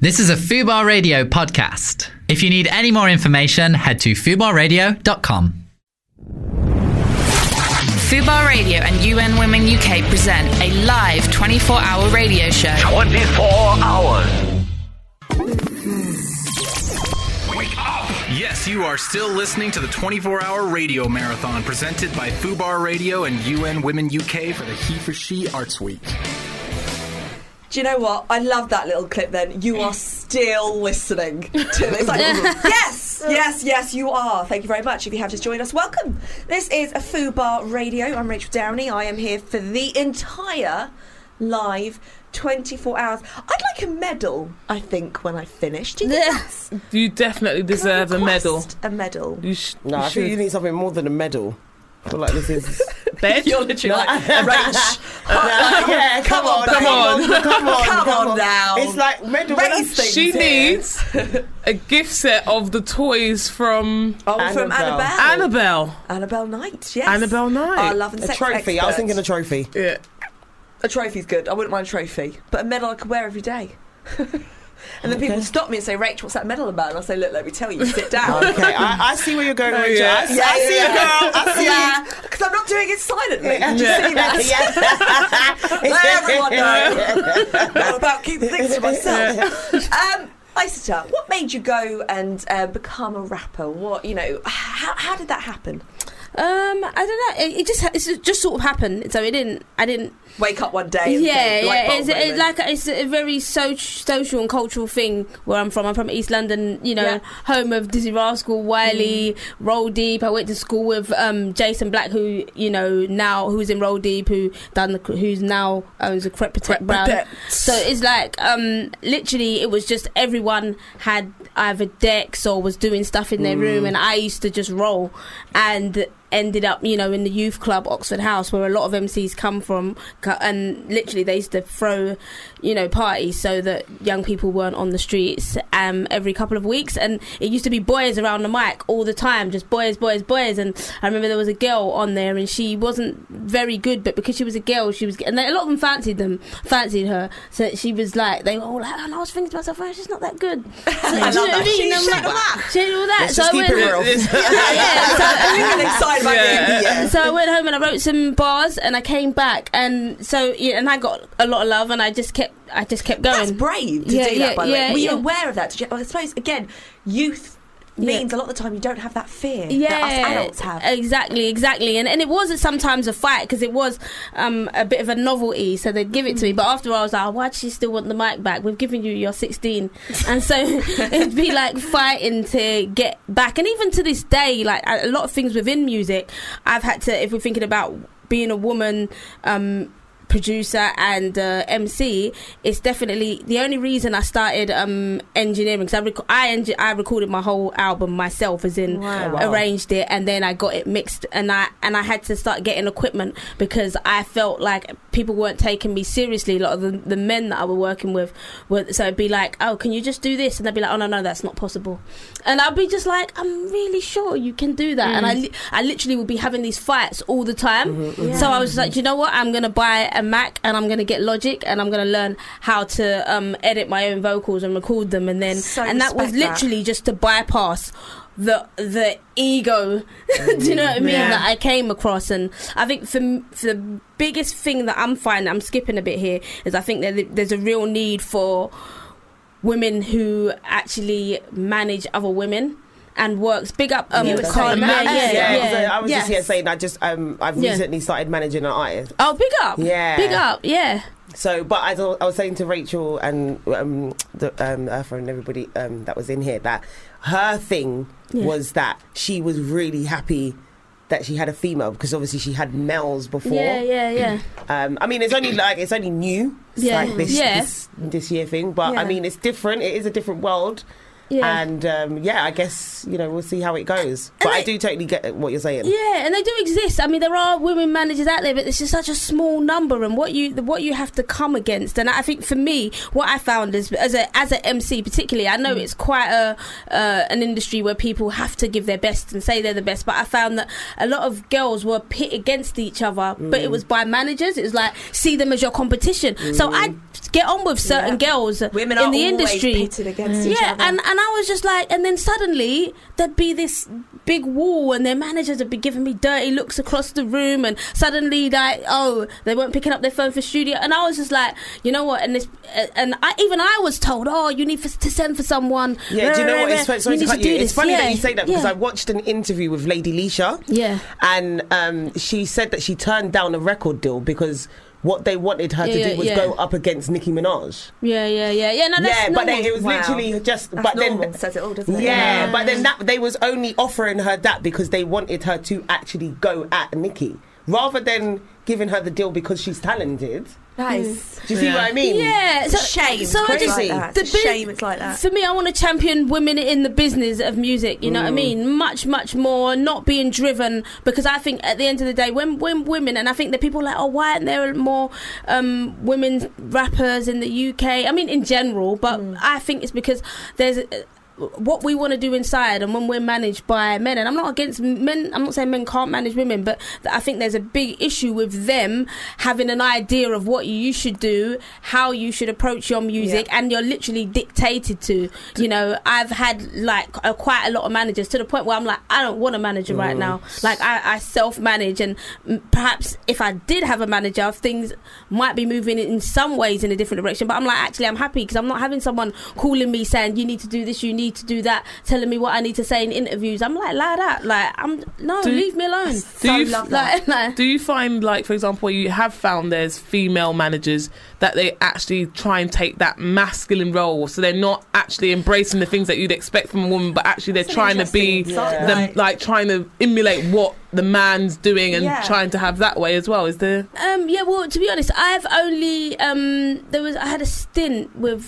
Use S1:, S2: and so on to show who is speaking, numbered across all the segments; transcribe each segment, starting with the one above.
S1: This is a Fubar Radio podcast. If you need any more information, head to fubarradio.com.
S2: Fubar Radio and UN Women UK present a live 24 hour radio show.
S3: 24 hours.
S4: Yes, you are still listening to the 24 hour radio marathon presented by Fubar Radio and UN Women UK for the He for She Arts Week.
S5: Do you know what? I love that little clip then. You are still listening to it. It's like, yes, yes, yes, you are. Thank you very much. If you have just joined us, welcome. This is a Fubar Radio. I'm Rachel Downey. I am here for the entire live 24 hours. I'd like a medal, I think, when I finish. Do you think that's...
S6: You definitely
S5: Can I
S6: deserve a medal.
S5: A medal.
S6: You sh-
S7: No,
S6: you
S7: I think you need something more than a medal. I feel like this is.
S6: bed.
S5: You're literally like, Rach,
S7: yeah, come, on,
S5: babe.
S7: come on, come on,
S5: Come on now.
S7: It's like medal.
S5: Things
S6: She
S5: here.
S6: needs a gift set of the toys from
S5: Oh, from
S7: Annabelle.
S5: Annabelle.
S6: Annabelle.
S5: Annabelle Knight, yes.
S6: Annabelle Knight.
S5: Our love and
S7: a
S5: sex
S7: trophy. I was thinking a trophy.
S6: Yeah.
S5: A trophy's good. I wouldn't mind a trophy, but a medal I could wear every day. And then people stop me and say, "Rach, what's that medal about?" And I say, "Look, let me tell you. Sit down."
S7: Okay, I, I see where you're going,
S6: Oh,
S7: Rachel.
S6: yeah.
S7: I, see- I see you, girl. I see
S5: yeah, because I'm not doing it silently. Did you see that?
S7: you.
S5: Let everyone know. not about keeping things to myself. Um, Isatta, what made you go and uh, become a rapper? What you know? How, how did that happen?
S8: Um, I don't know. It, it just it's just sort of happened. So it didn't. I didn't.
S5: Wake up one day. And
S8: Yeah, yeah. It's, like it's a very so- social and cultural thing where I'm from. I'm from East London. You know,
S5: Yeah.
S8: home of Dizzee Rascal, Wiley, Roll Deep. I went to school with um, Jason Black, who you know now who's in Roll Deep, who done the, who's now owns a Crep Protect brand. So it's like um, literally, it was just everyone had either decks or was doing stuff in their room, and I used to just roll and ended up, you know, in the youth club Oxford House, where a lot of MCs come from, and literally they used to throw, you know, parties so that young people weren't on the streets um, every couple of weeks, and it used to be boys around the mic all the time, just boys, boys, boys, and I remember there was a girl on there, and she wasn't very good, but because she was a girl, she was, and a lot of them fancied them, fancied her, so she was like, they were all like, and I was thinking to myself, oh, she's not that good. So, know
S5: love that. She
S8: like,
S5: all that.
S8: She all that.
S7: Let's
S8: so
S7: just
S8: I
S7: keep it real.
S8: yeah, yeah. So,
S5: I'm really excited about
S6: Yeah.
S5: Yeah.
S8: so I went home and I wrote some bars and I came back and so yeah, and I got a lot of love and I just kept I just kept going.
S5: That's brave to
S8: Yeah,
S5: do
S8: yeah,
S5: that, by the way.
S8: yeah,
S5: Were you
S8: yeah.
S5: aware of that? Did you, I suppose, again, youth
S8: Yeah.
S5: means a lot of the time you don't have that fear
S8: yeah,
S5: that us adults have.
S8: exactly, exactly, and and it was sometimes a fight because it was um, a bit of a novelty. So they'd give it to me, but after I was like, "Why does she still want the mic back? We've given you your 16," and so it'd be like fighting to get back. And even to this day, like a a lot of things within music, I've had to. If we're thinking about being a woman. Um, producer and uh, MC, it's definitely the only reason I started um, engineering because I, rec- I, I recorded my whole album myself, as in
S5: Wow.
S7: Wow.
S8: arranged it, and then I got it mixed, and I and I had to start getting equipment because I felt like people weren't taking me seriously. A lot of the, the men that I were working with were so it'd be like, oh, can you just do this? And they'd be like, oh no, no, that's not possible, and I'd be just like, I'm really sure you can do that, and I li- I literally would be having these fights all the time. So I was like, you know what? I'm gonna buy a Mac and I'm gonna get Logic and I'm gonna learn how to um, edit my own vocals and record them, and then
S5: So
S8: and that was
S5: respect that.
S8: literally just to bypass the the ego. Do you know what I mean?
S5: Yeah.
S8: That I came across, and I think for, for the biggest thing that I'm finding, I'm skipping a bit here, is I think that there's a real need for women who actually manage other women. And works big up. Um,
S5: were
S8: Carl- yeah, yeah,
S7: Yeah,
S8: yeah,
S7: I, was
S8: yes.
S7: just here saying I just um I've
S8: Yeah.
S7: recently started managing an artist.
S8: Oh, big up!
S7: Yeah.
S8: big up! Yeah,
S7: So, but as I was- I was saying to Rachel and um, the, um, Eartha and everybody um, that was in here that her thing
S8: Yeah.
S7: was that she was really happy that she had a female because obviously she had males before.
S8: yeah, yeah, yeah.
S7: Um, I mean, it's only like it's only new, it's
S8: Yeah.
S7: like this,
S8: Yeah.
S7: this this year thing. But
S5: Yeah.
S7: I mean, it's different. It is a different world,
S8: yeah.
S7: and um, yeah, I guess you know we'll see how it goes. But I do totally get what you're saying.
S8: Yeah, and they do exist. I mean, there are women managers out there, but it's just such a small number, and what you what you have to come against. And I think for me, what I found is as a as an MC, particularly, I know
S5: Mm.
S8: it's quite a uh, an industry where people have to give their best and say they're the best. But I found that a lot of girls were pit against each other, but
S5: Mm.
S8: it was by managers. It was like see them as your competition. So I get on with certain
S5: Yeah.
S8: girls
S5: Women
S8: in the industry. yeah, and and I was just like, and then suddenly there'd be this big wall, and their managers would be giving me dirty looks across the room, and suddenly like, oh, they weren't picking up their phone for studio, and I was just like, you know what? And this, uh, and I, even I was told, oh, you need for, to send for someone.
S7: Yeah, do you know what? It's, sorry to cut you. It's funny
S8: Yeah,
S7: that you say that because
S8: yeah.
S7: I watched an interview with Lady Leshurr.
S8: Yeah.
S7: And um, she said that she turned down a record deal because what they wanted her to
S8: Yeah,
S7: do was
S8: yeah.
S7: go up against Nicki Minaj.
S8: Yeah, yeah, yeah, yeah. No, that's
S7: yeah, but then it was
S5: Wow.
S7: literally just.
S5: That's
S7: but
S5: normal.
S7: then
S5: Says it all, doesn't it?
S7: Yeah,
S8: Yeah.
S7: but then that they was only offering her that because they wanted her to actually go at Nicki rather than giving her the deal because she's talented.
S5: Nice. Mm.
S7: Do you see what I mean?
S8: Yeah,
S5: It's a shame.
S8: So I
S7: Crazy.
S8: just
S5: Like that.
S8: the
S5: It's a
S8: bus-
S5: shame it's like that.
S8: For me, I want to champion women in the business of music. You know what I mm. mean? Much, much more. Not being driven because I think at the end of the day, when when women and I think that people are like, oh, why aren't there more um, women rappers in the UK? I mean, in general, but mm. I think it's because there's. What we want to do inside, and when we're managed by men, and I'm not against men. I'm not saying men can't manage women, but I think there's a big issue with them having an idea of what you should do, how you should approach your music, and you're literally dictated to. You know, I've had like a, quite a lot of managers to the point where I'm like, I don't want a manager right now. Like I, I self-manage, and mm, perhaps if I did have a manager, things might be moving in some ways in a different direction. But I'm like, actually, I'm happy because I'm not having someone calling me saying you need to do this, you need to do that, telling me what I need to say in interviews. I'm like, like that. Like I'm no,
S6: Do-
S8: leave me alone.
S6: Do you
S5: love
S8: Like, like,
S6: Do you find, like, for example, you have found there's female managers that they actually try and take that masculine role, so they're not actually embracing the things that you'd expect from a woman, but actually they're
S5: That's
S6: trying to be
S5: interesting insight,
S6: them,
S5: right.
S6: like trying to emulate what the man's doing and
S5: Yeah.
S6: trying to have that way as well. Is there?
S8: Um, yeah, well, to be honest, I've only um, there was I had a stint with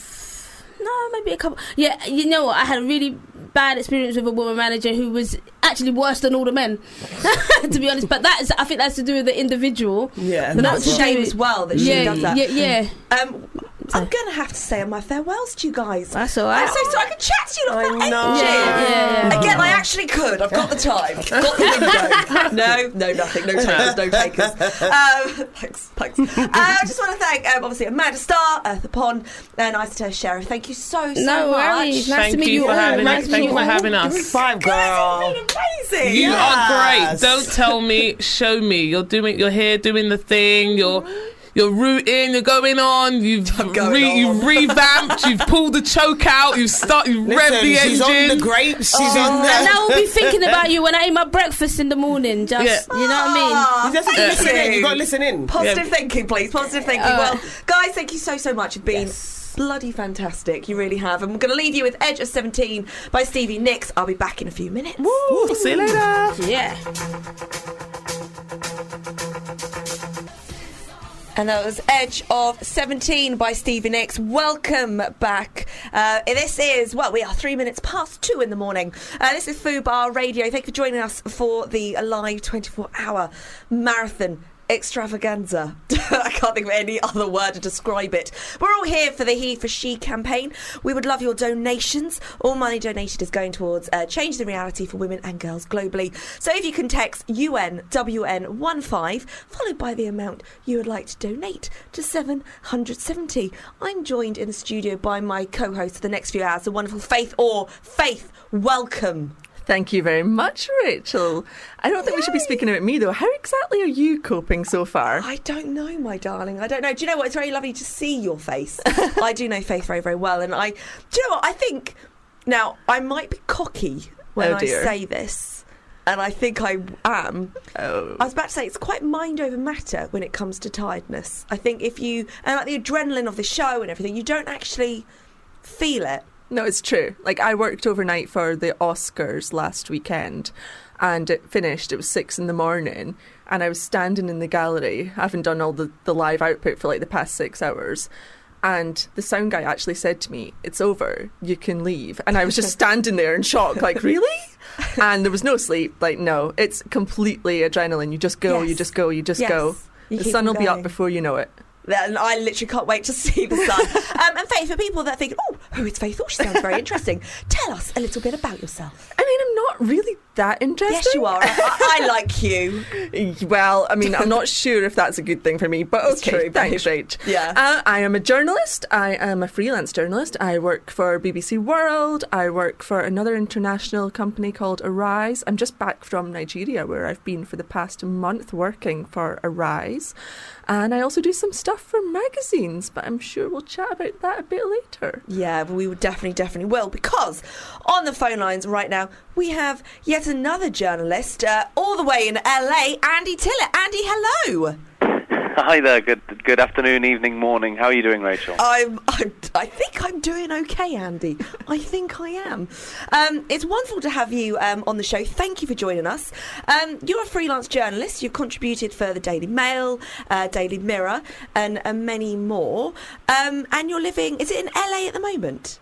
S8: no, maybe a couple. Yeah, you know what? I had a really bad experience with a woman manager who was actually worse than all the men. to be honest, but that is I think that's to do with the individual.
S7: Yeah.
S8: Not
S5: That's a shame as well that she
S8: yeah,
S5: does that.
S8: yeah, yeah.
S5: Um, I'm going to have to say my farewells to you guys.
S8: That's all
S5: I'm
S8: right.
S5: so sorry. I could chat to you like
S7: I
S5: that
S7: know.
S5: ages.
S8: Yeah, yeah, yeah.
S5: Again, I actually could. I've got the time. Got the window. no, no, nothing. No takers. No takers. Um, thanks. Thanks. Uh, I just want to thank, um, obviously, Amanda Star, Eartha Pond, and Isatta Sheriff. Thank you so, so
S8: No
S5: much.
S8: worries. Nice
S6: Thank
S8: to meet
S6: you
S8: you
S6: for
S8: all.
S6: having
S8: Nice
S6: us. Thank
S8: meet
S6: you for having us.
S7: five,
S5: Guys,
S7: girl.
S5: amazing.
S6: You are great. Don't tell me. Show me. You're doing. You're here doing the thing. You're. You're rooting. You're going on. You've
S5: going
S6: re-
S5: on.
S6: you've revamped. you've pulled the choke out. You've started. You've revved
S7: Listen,
S6: the
S7: she's
S6: engine.
S7: on the grapes. She's
S5: Oh.
S7: on the.
S8: And I will be thinking about you when I eat my breakfast in the morning. Just
S6: Yeah.
S8: you know what I mean.
S7: You just have to in.
S5: you.
S7: You got to listen in.
S5: Positive
S6: Yeah.
S5: thinking, please. Positive thinking.
S8: Uh,
S5: well, guys, thank you so, so much. for being. been bloody fantastic. You really have. And we're going to leave you with Edge of 17 by Stevie Nicks. I'll be back in a few minutes.
S6: Ooh, see you later.
S8: Yeah.
S5: And that was Edge of 17 by Stevie Nicks. Welcome back. Uh, this is, well, we are three minutes past two in the morning. Uh, this is Fubar Radio. Thank you for joining us for the live 24 hour marathon extravaganza. I can't think of any other word to describe it. We're all here for the He for She campaign. We would love your donations. All money donated is going towards uh, change the reality for women and girls globally. So if you can text UNWN15 followed by the amount you would like to donate to 770. I'm joined in the studio by my co-host for the next few hours, the wonderful Faith Orr Faith. Welcome.
S9: Thank you very much, Rachel. I don't think we should be speaking about me, though. How exactly are you coping so far?
S5: I don't know, my darling. I don't know. Do you know what? It's very lovely to see your face. I do know Faith very, very well, and I. Do you know what? I think now I might be cocky when
S9: Oh,
S5: I say this, and I think I am.
S9: Oh.
S5: I was about to say it's quite mind over matter when it comes to tiredness. I think if you and like the adrenaline of the show and everything, you don't actually feel it.
S9: No, it's true. Like, I worked overnight for the Oscars last weekend, and it finished. It was six in the morning, and I was standing in the gallery, having done all the, the live output for like the past six hours. And the sound guy actually said to me, It's over, you can leave. And I was just standing there in shock, like, Really? And there was no sleep. Like, no, it's completely adrenaline. You just go, you just go, you just
S5: Yes.
S9: go.
S5: You
S9: the sun will be up before you know it.
S5: And I literally can't wait to see the sun. um, and Faith, for people that think, oh, who is Faith? Oh, she sounds very interesting. Tell us a little bit about yourself.
S9: I mean, I'm not really that interested.
S5: Yes, you are. I, I like you.
S9: Well, I mean, I'm not sure if that's a good thing for me, but
S5: It's
S9: okay,
S5: true,
S9: thanks. Rach.
S5: Yeah.
S9: Uh, I am a journalist. I am a freelance journalist. I work for BBC World. I work for another international company called Arise. I'm just back from Nigeria, where I've been for the past month working for Arise. And I also do some stuff for magazines, but I'm sure we'll chat about that a bit later.
S5: Yeah, we would definitely, definitely will because on the phone lines right now we have yet another journalist, uh, all the way in LA, Andy Tillet. Andy, hello.
S10: Hi there. Good good afternoon, evening, morning. How are you doing, Rachel?
S5: I'm, I'm, I think I'm doing okay, Andy. I think I am. Um, it's wonderful to have you um, on the show. Thank you for joining us. Um, you're a freelance journalist. You've contributed for the Daily Mail, uh, Daily Mirror, and, and many more. Um, and you're living, is it in LA at the moment?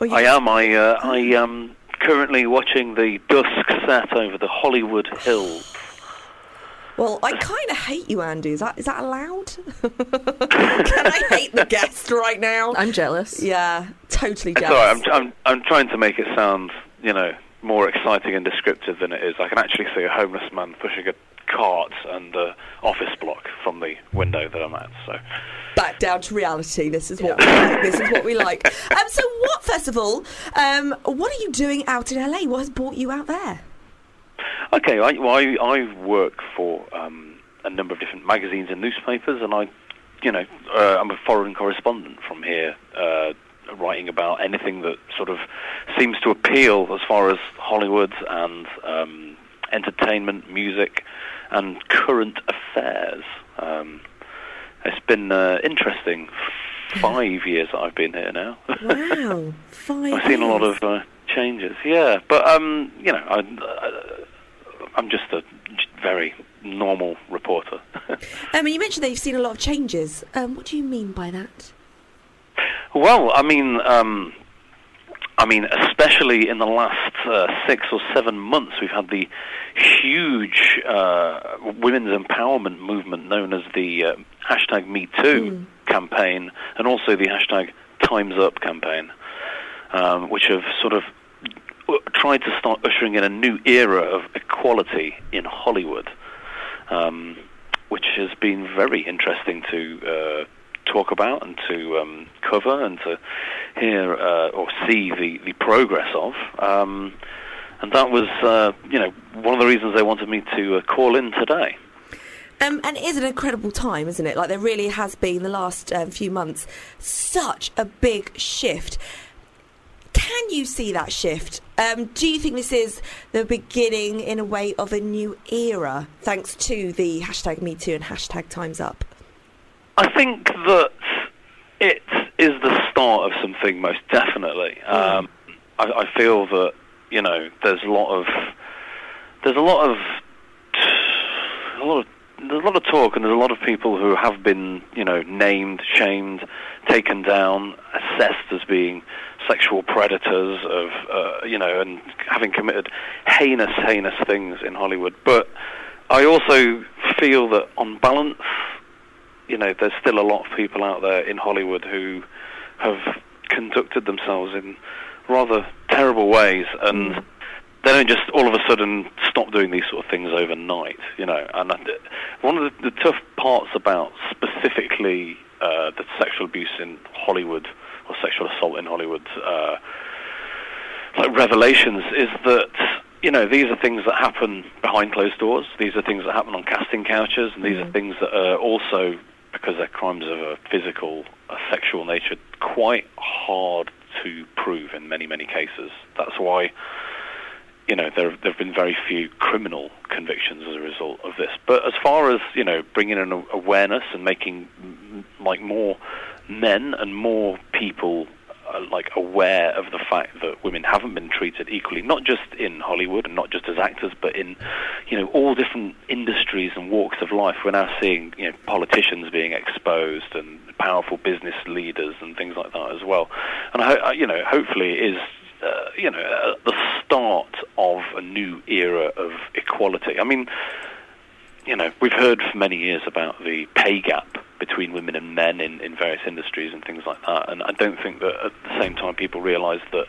S5: Or you
S10: I am. I uh, I am currently watching the dusk set over the Hollywood Hills.
S5: Well, I kind of hate you, Andy. Is that is that allowed? Can I hate the guest right now?
S9: I'm jealous.
S5: Yeah, totally
S10: It's all
S5: jealous.
S10: right. I'm, I'm I'm trying to make it sound, you know, more exciting and descriptive than it is. I can actually see a homeless man pushing a cart and the office block from the window that I'm at. So.
S5: Back down to reality. This is what we like. This is what we like. Um, so, what first of all? Um, what are you doing out in LA? What has brought you out there?
S10: Okay, I, well, I, I work for um, a number of different magazines and newspapers, and I, you know, uh, I'm a foreign correspondent from here, uh, writing about anything that sort of seems to appeal as far as Hollywood and um, entertainment, music, and current affairs. Um, it's been uh, interesting. Five years that I've been here now.
S5: Wow, five.
S10: I've seen a lot of uh, changes. Yeah, but um, you know, I, uh, I'm just a very normal reporter.
S5: Um, you mentioned that you've seen a lot of changes. Um, what do you mean by that?
S10: well, I mean, um, I mean, especially in the last uh, six or seven months, we've had the huge uh, women's empowerment movement known as the uh, hashtag Me Too campaign, and also the hashtag Times Up campaign, um, which have sort of tried to start ushering in a new era of equality in Hollywood, um, which has been very interesting to uh, talk about and to um, cover and to hear uh, or see the, the progress of. Um, and that was, uh, you know, one of the reasons they wanted me to uh, call in today.
S5: Um, and it is an incredible time, isn't it? Like there really has been the last um, few months such a big shift. Can you see that shift? Um, do you think this is the beginning, in a way, of a new era, thanks to the hashtag Me Too and hashtag Times Up?
S10: I think that it is the start of something, most definitely. Um, I, I feel that you know there's a lot of there's a lot of a lot of there's a lot of talk, and there's a lot of people who have been you know named, shamed, taken down, assessed as being sexual predators of uh, you know and having committed heinous, heinous things in Hollywood. But I also feel that on balance you know, there's still a lot of people out there in Hollywood who have conducted themselves in rather terrible ways, and they don't just all of a sudden stop doing these sort of things overnight, you know. And I, one of the, the tough parts about specifically uh, the sexual abuse in Hollywood or sexual assault in Hollywood, uh, like revelations, is that you know, these are things that happen behind closed doors. These are things that happen on casting couches, and these are things that are also, because they're crimes of a physical, a sexual nature, quite hard to prove in many, many cases. That's why, you know, there there have been very few criminal convictions as a result of this. But as far as you know, bringing in awareness and making like more men and more people uh, like aware of the fact that women haven't been treated equally, not just in Hollywood and not just as actors, but in you know all different industries and walks of life. We're now seeing you know politicians being exposed and powerful business leaders and things like that as well. And I, I- you know, hopefully, it is uh, you know uh, the start of a new era of equality. I mean you know, we've heard for many years about the pay gap between women and men in, in various industries and things like that. And I don't think that at the same time people realise that,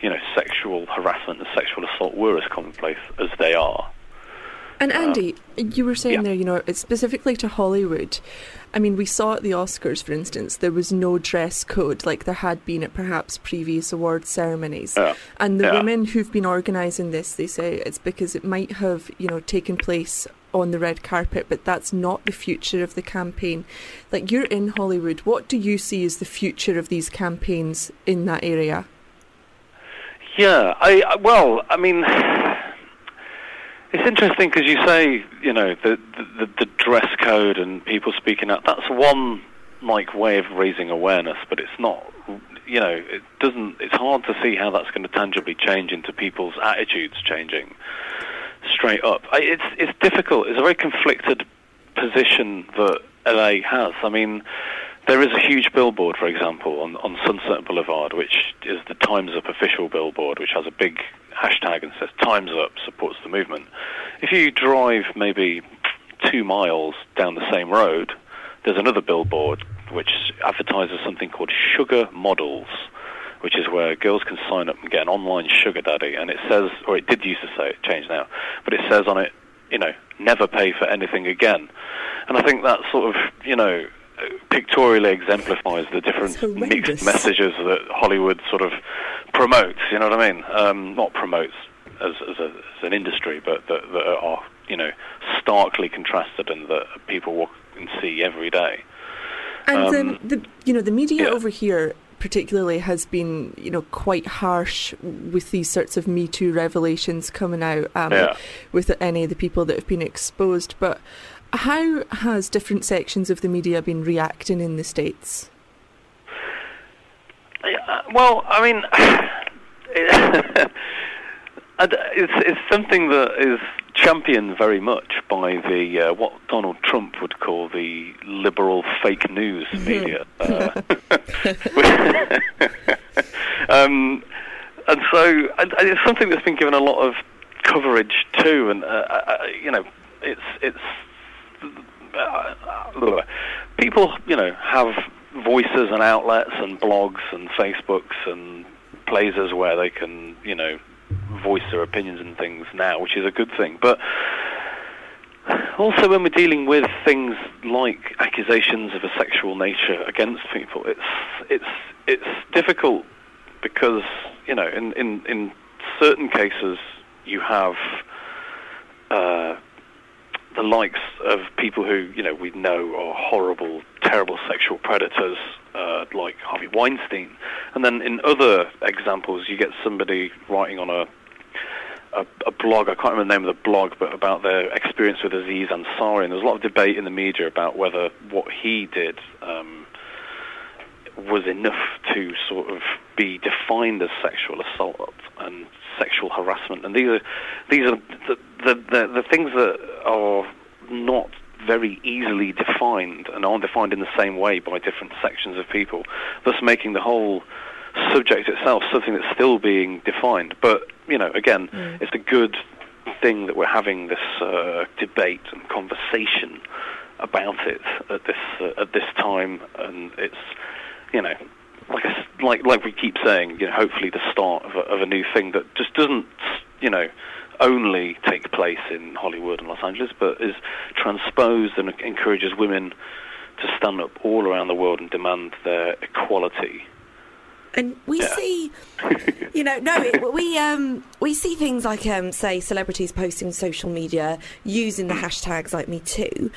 S10: you know, sexual harassment and sexual assault were as commonplace as they are.
S9: And uh, Andy, you were saying
S10: yeah.
S9: there, you know, it's specifically to Hollywood. I mean, we saw at the Oscars, for instance, there was no dress code like there had been at perhaps previous award ceremonies.
S10: Yeah.
S9: And the
S10: Yeah.
S9: women who've been organising this, they say it's because it might have, you know, taken place on the red carpet, but that's not the future of the campaign. Like, you're in Hollywood. What do you see as the future of these campaigns in that area?
S10: Yeah, I well, I mean, it's interesting because you say, you know, the, the the dress code and people speaking out. That's one like way of raising awareness, but it's not. You know, it doesn't. It's hard to see how that's going to tangibly change into people's attitudes changing. Straight up, I, it's it's difficult. It's a very conflicted position that LA has. I mean, there is a huge billboard, for example, on, on Sunset Boulevard, which is the Time's Up official billboard, which has a big hashtag and says Time's Up supports the movement. If you drive maybe two miles down the same road, there's another billboard which advertises something called Sugar Models, which is where girls can sign up and get an online sugar daddy. And it says, or it did used to say, it changed now, but it says on it, you know, never pay for anything again. And I think that sort of, you know, pictorially exemplifies the different mixed messages that Hollywood sort of promotes. You know what I mean? Um, not promotes as, as, a, as an industry, but that, that are you know starkly contrasted and that people walk and see every day.
S9: And
S10: Um,
S9: um, the you know the media
S10: yeah.
S9: over here particularly has been you know quite harsh with these sorts of Me Too revelations coming out um,
S10: Yeah.
S9: with any of the people that have been exposed. But how has different sections of the media been reacting in the states?
S10: Yeah, well, I mean, it's it's something that is championed very much by the uh, what Donald Trump would call the liberal fake news media. Uh, um, and so and, and it's something that's been given a lot of coverage too, and uh, uh, you know, it's it's uh, people, you know, have voices and outlets and blogs and Facebooks and places where they can, you know, voice their opinions and things now, which is a good thing. But also, when we're dealing with things like accusations of a sexual nature against people, it's it's it's difficult because you know, in in in certain cases, you have. Uh, the likes of people who you know we know are horrible, terrible sexual predators, uh, like Harvey Weinstein, and then in other examples, you get somebody writing on a, a a blog. I can't remember the name of the blog, but about their experience with Aziz Ansari, and there's a lot of debate in the media about whether what he did. Um, was enough to sort of be defined as sexual assault and sexual harassment, and these are these are the the, the, the things that are not very easily defined and aren't defined in the same way by different sections of people, thus making the whole subject itself something that's still being defined. But you know, again, it's a good thing that we're having this uh, debate and conversation about it at this uh, at this time, and it's you know, like s like like we keep saying, you know, hopefully the start of a, of a new thing that just doesn't, you know, only take place in Hollywood and Los Angeles, but is transposed and encourages women to stand up all around the world and demand their equality.
S5: And we see, you know, no, it, we um we see things like um say celebrities posting on social media using the hashtags like Me Too.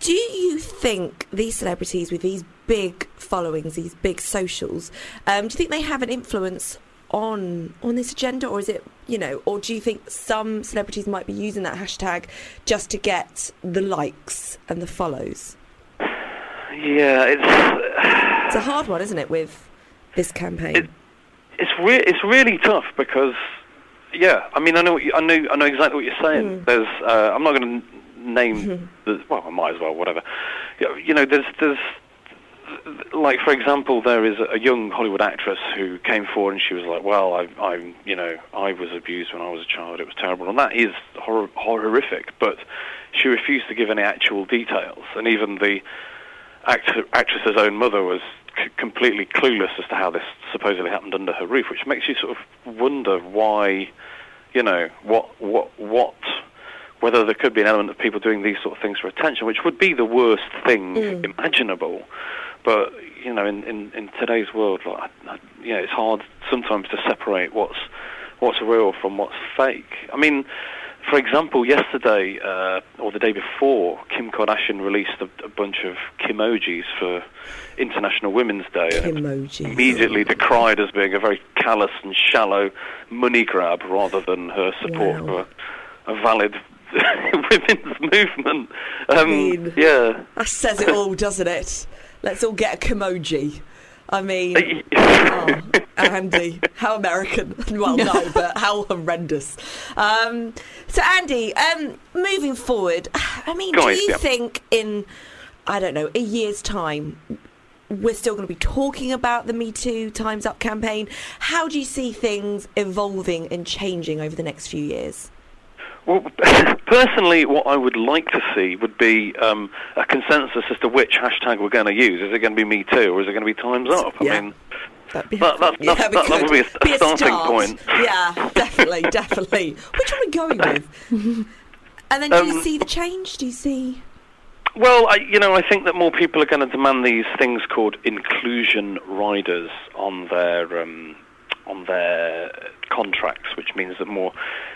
S5: Do you think these celebrities with these big followings, these big socials, um, do you think they have an influence on on this agenda, or is it you know, or do you think some celebrities might be using that hashtag just to get the likes and the follows?
S10: Yeah, it's
S5: It's a hard one, isn't it, with this campaign?
S10: it's re- it's really tough because yeah, I mean I know what you, I know I know exactly what you're saying. There's uh, I'm not going to name the well I might as well whatever. You know there's there's like for example there is a young Hollywood actress who came forward and she was like well I I you know I was abused when I was a child. It was terrible. And that is hor- horrific but she refused to give any actual details. And even the actor, actress's own mother was c- completely clueless as to how this supposedly happened under her roof, which makes you sort of wonder why, you know, what what what whether there could be an element of people doing these sort of things for attention, which would be the worst thing mm. imaginable. But you know, in, in, in today's world, like, I, I, you know, it's hard sometimes to separate what's what's real from what's fake. I mean, for example, yesterday uh, or the day before, Kim Kardashian released a, a bunch of Kimojis for International Women's Day. and
S5: Kimojis.
S10: Immediately decried as being a very callous and shallow money grab rather than her support
S5: Wow.
S10: for a, a valid women's movement. Um,
S5: mean-
S10: yeah.
S5: That says it all, doesn't it? Let's all get a Kimoji. I mean, oh, Andy, how American? Well, no, but how horrendous. Um, so, Andy, um, moving forward, I mean,
S10: Go
S5: do
S10: on,
S5: you
S10: yeah.
S5: think in, I don't know, a year's time, we're still going to be talking about the Me Too Times Up campaign? How do you see things evolving and changing over the next few years?
S10: Well, personally, what I would like to see would be um, a consensus as to which hashtag we're going to use. Is it going to be Me Too or is it going to be Times Up? I mean,
S5: That'd be
S10: That- that-
S5: Yeah,
S10: that- that- would be a- a
S5: Be
S10: starting
S5: start.
S10: point.
S5: Yeah, definitely, definitely. Which one are we going with? And then do you
S10: Um,
S5: see the change? Do you see?
S10: Well, I, you know, I think that more people are going to demand these things called inclusion riders on their um, on their contracts, which means that more,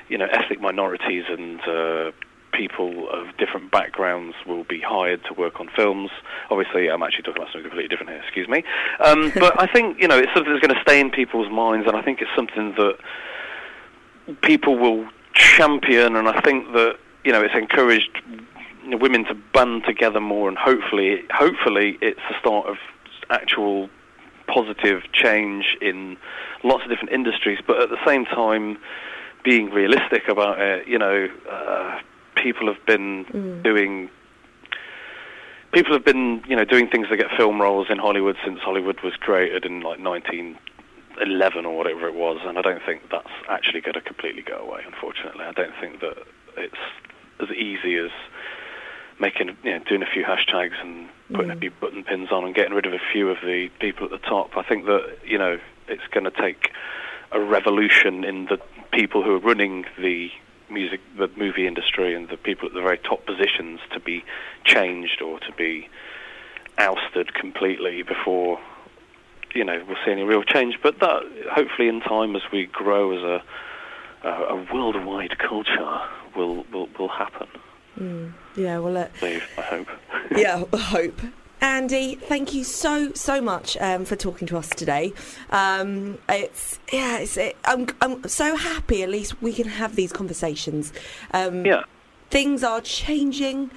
S10: you know, ethnic minorities and uh, people of different backgrounds will be hired to work on films. Obviously, I'm actually talking about something completely different here. Excuse me, um, but I think you know it's something that's going to stay in people's minds, and I think it's something that people will champion, and I think that you know it's encouraged women to band together more, and hopefully, hopefully, it's the start of actual positive change in lots of different industries. But at the same time, being realistic about it, you know, uh, people have been doing. People have been, you know, doing things to get film roles in Hollywood since Hollywood was created in like 1911 or whatever it was, and I don't think that's actually going to completely go away. Unfortunately, I don't think that it's as easy as making, you know, doing a few hashtags and putting a mm. few button pins on and getting rid of a few of the people at the top. I think that you know it's going to take a revolution in the people who are running the music, the movie industry, and the people at the very top positions to be changed or to be ousted completely before you know we'll see any real change. But that hopefully in time, as we grow as a a, a worldwide culture, will will will happen.
S5: Yeah, well, uh,
S10: Dave, I hope.
S5: yeah, I hope. Andy, thank you so so much um, for talking to us today. Um, it's yeah, it's it, I'm I'm so happy. At least we can have these conversations. Um,
S10: yeah.
S5: things are changing.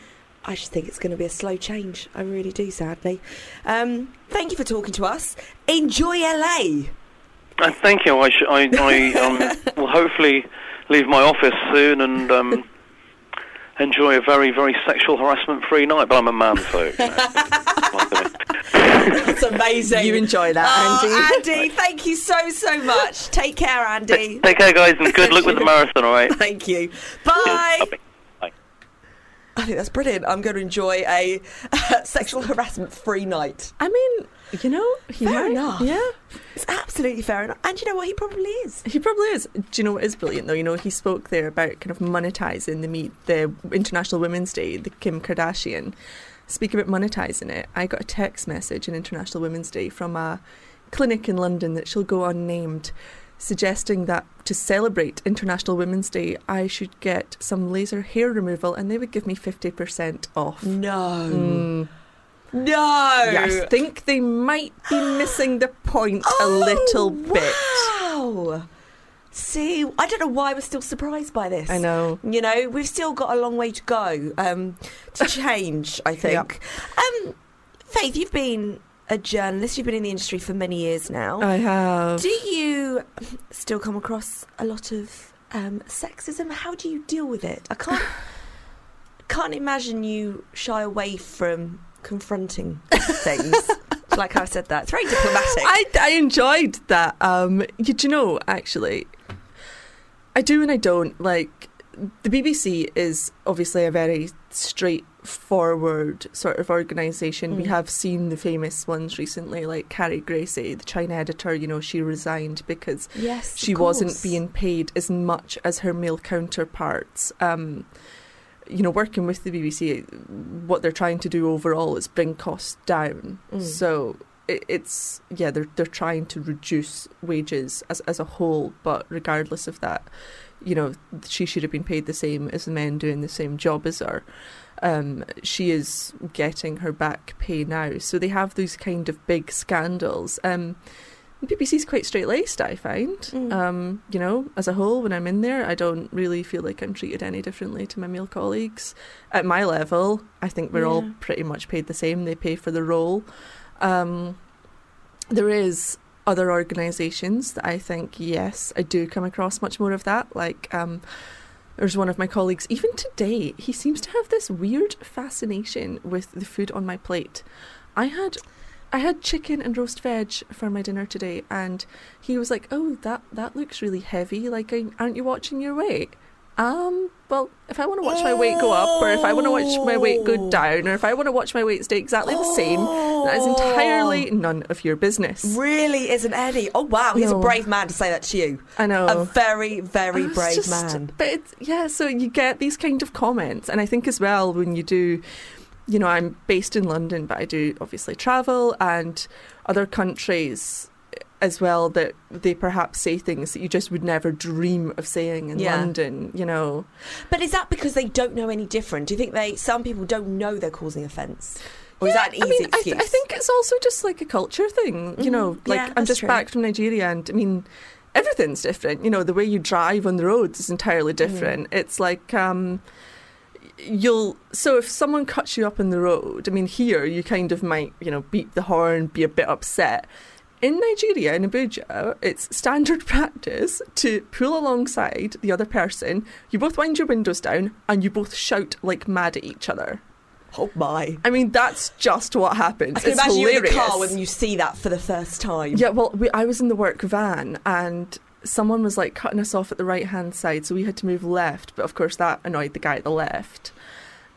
S5: I just think it's going to be a slow change. I really do, sadly. Um, thank you for talking to us. Enjoy LA.
S10: Uh, thank you. I, sh- I, I um, will hopefully leave my office soon and um, enjoy a very, very sexual harassment-free night. But I'm a man, so you know,
S5: That's amazing.
S9: You enjoy that,
S5: Oh,
S9: Andy.
S5: Andy, thank you so so much. Take care, Andy.
S10: take care, guys, and good luck with the marathon. All right.
S5: Thank you. Bye.
S10: Cheers. Bye.
S5: Think that's brilliant. I'm going to enjoy a sexual harassment free night.
S9: I mean, you know, he
S5: Fair
S9: might-
S5: enough.
S9: Yeah,
S5: It's absolutely fair enough. And you know what? He probably is.
S9: he probably is. Do you know what is brilliant though? You know, he spoke there about kind of monetizing the meet, the International Women's Day, the Kim Kardashian. Speak about monetizing it. I got a text message in International Women's Day from a clinic in London that she'll go unnamed, suggesting that to celebrate International Women's Day, I should get some laser hair removal, and they would give me fifty percent off.
S5: No.
S9: Mm.
S5: No.
S9: Yeah, I think they might be missing the point a
S5: Oh,
S9: little bit.
S5: Wow. See, I don't know why we're still surprised by this.
S9: I know.
S5: You know, we've still got a long way to go um, to change, I think. Um, Faith, you've been a journalist, you've been in the industry for many years now.
S9: I have.
S5: Do you still come across a lot of um, sexism? How do you deal with it? I can't can't imagine you shy away from confronting things. like how I said that. It's very diplomatic.
S9: I, I enjoyed that. Um, you, do you know, actually, I do and I don't. Like, the BBC is obviously a very straight forward sort of organization. We
S5: Mm.
S9: have seen the famous ones recently, like Carrie Gracie, the China editor. You know, she resigned because
S5: Yes,
S9: she wasn't being paid as much as her male counterparts. Um, you know, working with the BBC, what they're trying to do overall is bring costs down.
S5: Mm.
S9: So it, it's yeah, they're they're trying to reduce wages as as a whole. But regardless of that, you know, she should have been paid the same as the men doing the same job as her. Um, she is getting her back pay now. So they have those kind of big scandals. Um, the BBC's quite straight laced, I find.
S5: Mm.
S9: Um, you know, as a whole, when I'm in there, I don't really feel like I'm treated any differently to my male colleagues. At my level, I think we're all pretty much paid the same. They pay for the role. Um, there is other organisations that I think, yes, I do come across much more of that. Like, um, there's one of my colleagues, even today, he seems to have this weird fascination with the food on my plate. I had I had chicken and roast veg for my dinner today, and he was like, "Oh, that that looks really heavy. Like, aren't you watching your weight?" Um, well, if I want to watch my weight go up, or if I want to watch my weight go down, or if I want to watch my weight stay exactly the same, that is entirely none of your business.
S5: Really isn't Eddie? Oh wow, he's a brave man to say that to you.
S9: I know.
S5: A very, very
S9: It's
S5: brave
S9: just-
S5: man.
S9: But it's, yeah, so you get these kind of comments, and I think as well when you do, you know, I'm based in London, but I do obviously travel and other countries as well that they perhaps say things that you just would never dream of saying in
S5: Yeah.
S9: London. You know,
S5: But is that because they don't know any different? Do you think they? Some people don't know they're causing offence, or is that an easy
S9: I mean, I, th- I think it's also just like a culture thing. You
S5: Mhm.
S9: know, like
S5: Yeah,
S9: I'm just
S5: true.
S9: back from Nigeria, and I mean, everything's different. You know, the way you drive on the roads is entirely different. It's like um, you'll. So if someone cuts you up in the road, I mean, here you kind of might, you know, beat the horn, be a bit upset. In Nigeria, in Abuja, it's standard practice to pull alongside the other person. You both wind your windows down and you both shout like mad at each other.
S5: Oh my!
S9: I mean, that's just what happens.
S5: I can
S9: it's
S5: imagine
S9: hilarious.
S5: you in the car when you see that for the first time.
S9: Yeah, well, we, I was in the work van and someone was like cutting us off at the right hand side, so we had to move left. But of course, that annoyed the guy at the left.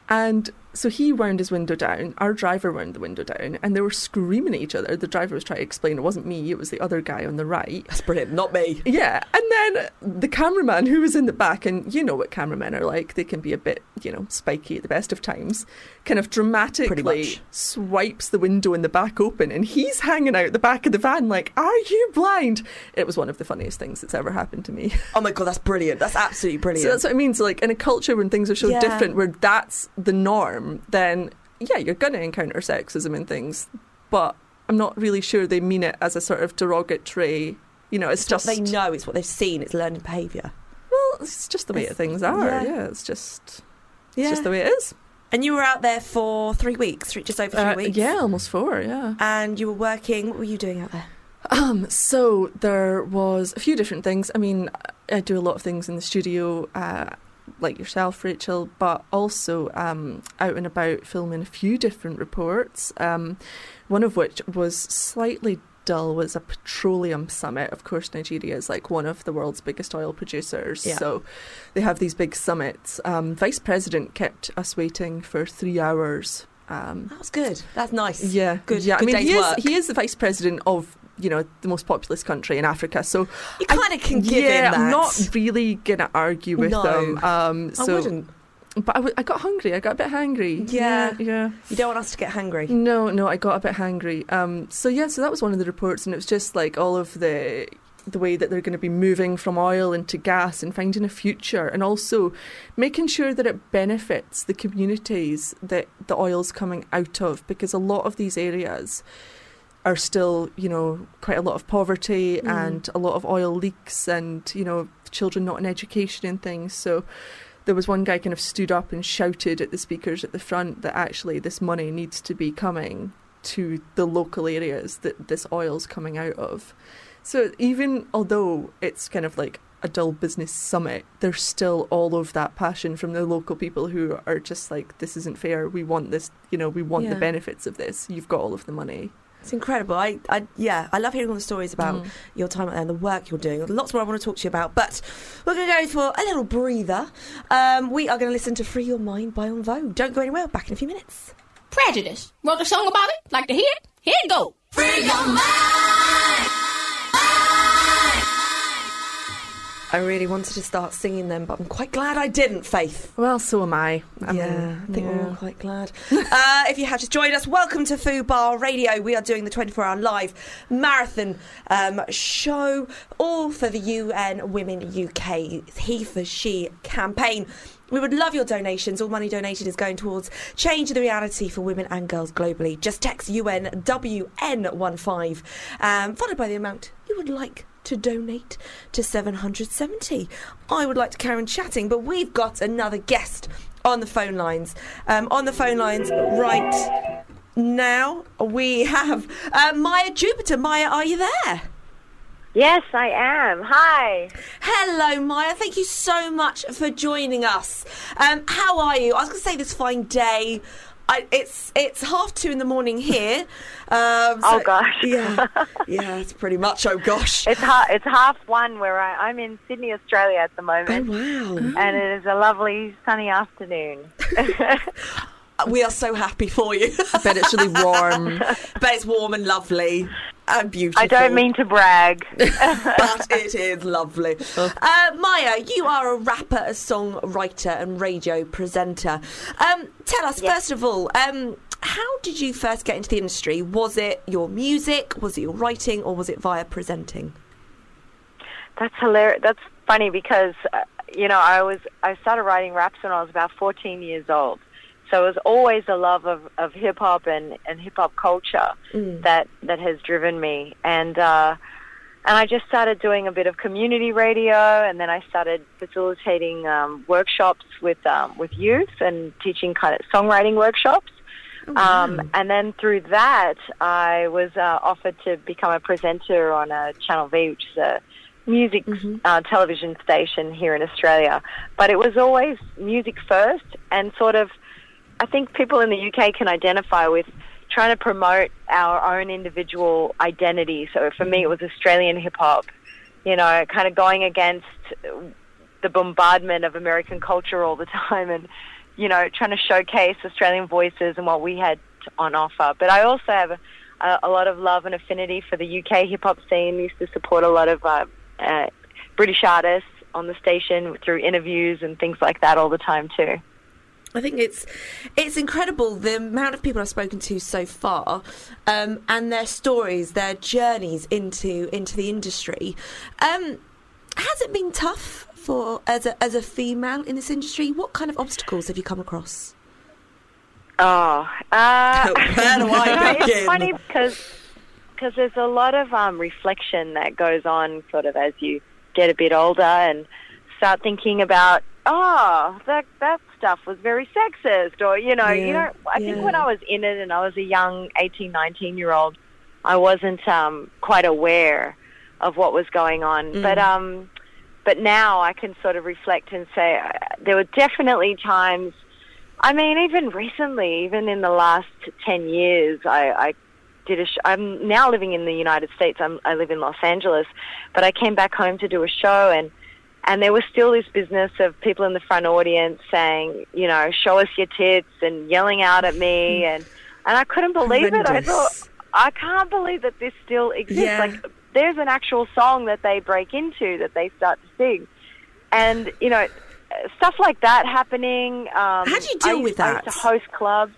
S9: And so he wound his window down, our driver wound the window down, and they were screaming at each other. The driver was trying to explain it wasn't me, it was the other guy on the right.
S5: That's brilliant. Not me.
S9: Yeah, and then the cameraman who was in the back, and you know what cameramen are like, they can be a bit, you know, spiky at the best of times, kind of dramatically swipes the window in the back open, and he's hanging out the back of the van like, Are you blind? It was one of the funniest things that's ever happened to me.
S5: Oh my god, that's brilliant. That's absolutely brilliant.
S9: So that's what I mean. So, like, in a culture when things are so
S5: Yeah.
S9: different, where that's the norm, then yeah, you're going to encounter sexism and things, but I'm not really sure they mean it as a sort of derogatory. You know, it's,
S5: it's
S9: just
S5: what they know. It's what they've seen. It's learned behaviour.
S9: well, it's just the way
S5: It's-
S9: things are.
S5: yeah.
S9: Yeah, it's just
S5: Yeah.
S9: it's just the way it is.
S5: And you were out there for three weeks, three, just over three
S9: Uh,
S5: weeks.
S9: yeah, almost four. Yeah.
S5: And you were working. What were you doing out there?
S9: Um, so there was a few different things. I mean, I do a lot of things in the studio, uh, like yourself, Rachel, but also um, out and about filming a few different reports. Um, one of which was slightly dull was a petroleum summit. Of course, Nigeria is like one of the world's biggest oil producers,
S5: Yeah.
S9: so they have these big summits. Um, Vice President kept us waiting for three hours. Um,
S5: That was good. That's nice.
S9: yeah,
S5: Good-
S9: Yeah,
S5: good
S9: I mean, he is he is the vice president of you know the most populous country in Africa. So
S5: You kind of can give
S9: yeah,
S5: him that.
S9: I'm not really gonna argue with
S5: No.
S9: them. Um,
S5: I
S9: so,
S5: wouldn't.
S9: But I, w- I got hungry. I got a bit hangry.
S5: Yeah.
S9: yeah. yeah.
S5: You don't want us to get hangry.
S9: No, no, I got a bit hangry. Um, so yeah, so that was one of the reports, and it was just like all of the the way that they're going to be moving from oil into gas and finding a future, and also making sure that it benefits the communities that the oil's coming out of, because a lot of these areas are still, you know, quite a lot of poverty
S5: Mm.
S9: and a lot of oil leaks, and you know, children not in education and things. So there was one guy kind of stood up and shouted at the speakers at the front that actually this money needs to be coming to the local areas that this oil's coming out of. So even although it's kind of like a dull business summit, there's still all of that passion from the local people who are just like, this isn't fair. We want this, you know, we want
S5: Yeah.
S9: the benefits of this. You've got all of the money.
S5: It's incredible. I, I, yeah, I love hearing all the stories about your time out there and the work you're doing. Lots more I want to talk to you about, but we're going to go for a little breather. Um, we are going to listen to "Free Your Mind" by En Vogue. Don't go anywhere. Back in a few minutes.
S11: Prejudice. Wrote a song about it. Like to hear it? Here it go. Free your mind.
S5: I really wanted to start singing them, but I'm quite glad I didn't, Faith.
S9: Well, so am I. I
S5: yeah,
S9: mean,
S5: I think we're all quite glad. uh, if you have just joined us, welcome to Fubar Radio. We are doing the 24 hour live marathon um, show, all for the UN Women UK He for She campaign. We would love your donations. All money donated is going towards change the reality for women and girls globally. Just text UNWN15, um, followed by the amount you would like to donate to 770. I would like to carry on chatting, but we've got another guest on the phone lines. Um, on the phone lines right now, we have uh, Maya Jupiter. Maya, are you there?
S12: Yes, I am. Hi.
S5: Hello, Maya. Thank you so much for joining us. Um, how are you? I was going to say this fine day. I, it's it's half two in the morning here. Um, so-
S12: Oh, gosh.
S5: Yeah, yeah, it's pretty much. Oh gosh,
S12: It's ha- it's half one where I, I'm in Sydney, Australia at the moment.
S5: Oh, wow.
S12: And it is a lovely sunny afternoon.
S5: we are so happy for you.
S9: I bet it's really warm.
S5: but it's warm and lovely and beautiful.
S12: I don't mean to brag.
S5: but it is lovely. Uh, Maya, you are a rapper, a songwriter, and radio presenter. Um, tell us, first of all, um, how did you first get into the industry? Was it your music, was it your writing, or was it via presenting?
S12: That's hilarious. That's funny because uh, you know I was I started writing raps when I was about 14 years old. So it was always a love of, of hip hop and, and hip hop culture that that has driven me. And uh, and I just started doing a bit of community radio, and then I started facilitating um, workshops with um, with youth and teaching kind of songwriting workshops. Um, and then through that, I was uh, offered to become a presenter on a Channel V, which is a music uh, television station here in Australia. But it was always music first, and sort of, I think people in the UK can identify with trying to promote our own individual identity. So for me, it was Australian hip hop, you know, kind of going against the bombardment of American culture all the time and, you know, trying to showcase Australian voices and what we had on offer. But I also have a, a, lot of love and affinity for the UK hip hop scene. used to support a lot of uh, uh, British artists on the station through interviews and things like that all the time too.
S5: I think it's it's incredible the amount of people I've spoken to so far, um, and their stories, their journeys into into the industry. Um, has it been tough for as a as a female in this industry? What kind of obstacles have you come across?
S12: Oh, uh,
S5: Where do I begin?
S12: It's funny because cause there's a lot of um, reflection that goes on sort of as you get a bit older and start thinking about, oh, that that stuff was very sexist, or you know, you know. I think when I was in it and I was a young 18, 19 year old, I wasn't um, quite aware of what was going on,
S13: Mm.
S12: but um, but now I can sort of reflect and say uh, there were definitely times. I mean, even recently, even in the last ten years, I, I did a. Sh- I'm now living in the United States. I'm, I live in Los Angeles, but I came back home to do a show, and and there was still this business of people in the front audience saying, you know, show us your tits and yelling out at me, and and I couldn't believe it. I thought, I can't believe that this still exists.
S13: Yeah.
S12: Like, there's an actual song that they break into that they start to sing, and you know, stuff like that happening. Um,
S5: How do you deal
S12: I,
S5: with
S12: I
S5: that?
S12: used to host clubs.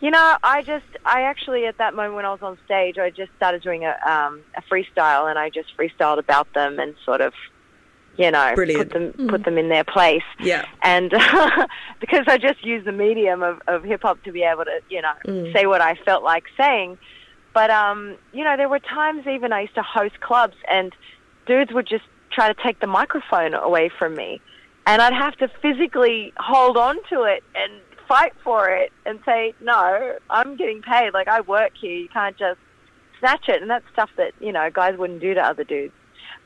S12: You know, I just, I actually at that moment when I was on stage, I just started doing a um, a freestyle, and I just freestyled about them and sort of, you know,
S5: Brilliant.
S12: put them put them in their place.
S5: Yeah.
S12: And because I just used the medium of, of hip hop to be able to, you know,
S5: Mm.
S12: say what I felt like saying. But um, you know, there were times even I used to host clubs and dudes would just try to take the microphone away from me. And I'd have to physically hold on to it and fight for it and say, No, I'm getting paid, like I work here, you can't just snatch it and that's stuff that, you know, guys wouldn't do to other dudes.